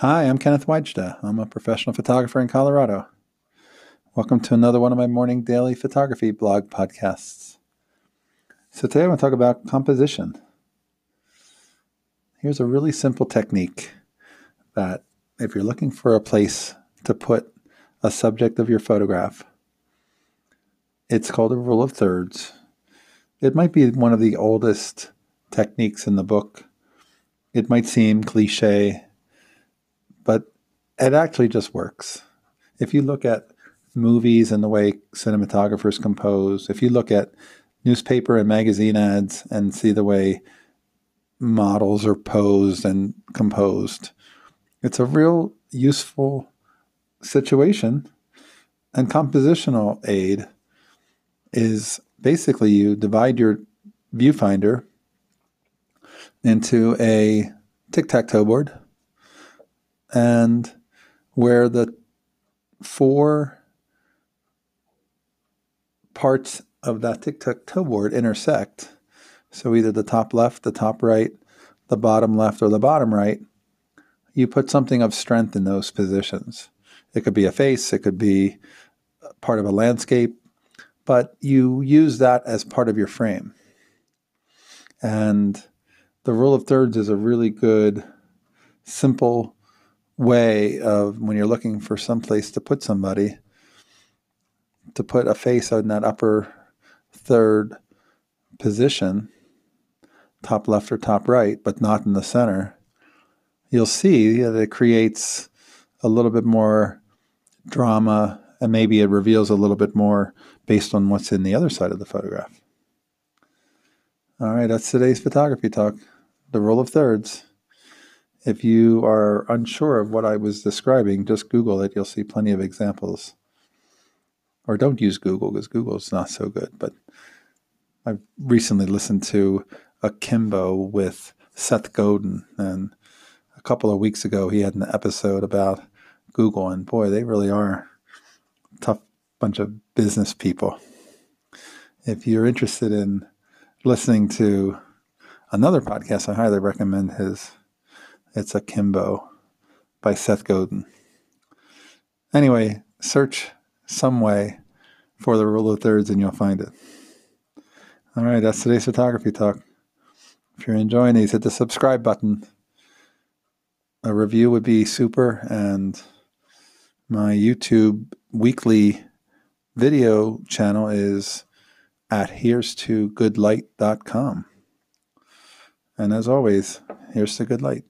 Hi, I'm Kenneth Wajda. I'm a professional photographer in Colorado. Welcome to another one of my morning daily photography blog podcasts. So, today I want to talk about composition. Here's a really simple technique that, if you're looking for a place to put a subject of your photograph, it's called a rule of thirds. It might be one of the oldest techniques in the book. It might seem cliche it actually just works. If you look at movies and the way cinematographers compose, if you look at newspaper and magazine ads and see the way models are posed and composed, it's a real useful situation. And compositional aid is basically you divide your viewfinder into a tic tac toe board and where the four parts of that tic tac toe board intersect, so either the top left, the top right, the bottom left, or the bottom right, you put something of strength in those positions. It could be a face, it could be part of a landscape, but you use that as part of your frame. And the rule of thirds is a really good, simple way of when you're looking for some place to put somebody to put a face in that upper third position, top left or top right, but not in the center, you'll see that it creates a little bit more drama and maybe it reveals a little bit more based on what's in the other side of the photograph. All right, that's today's photography talk. The rule of thirds. If you are unsure of what I was describing, just Google it. You'll see plenty of examples. Or don't use Google because Google is not so good. But I've recently listened to Akimbo with Seth Godin, and a couple of weeks ago he had an episode about Google, and boy, they really are a tough bunch of business people. If you're interested in listening to another podcast, I highly recommend his it's Akimbo by Seth Godin. Anyway, search some way for the rule of thirds and you'll find it. All right, that's today's photography talk. If you're enjoying these, hit the subscribe button. A review would be super, and my YouTube weekly video channel is at here's to goodlight.com. And as always, here's to good light.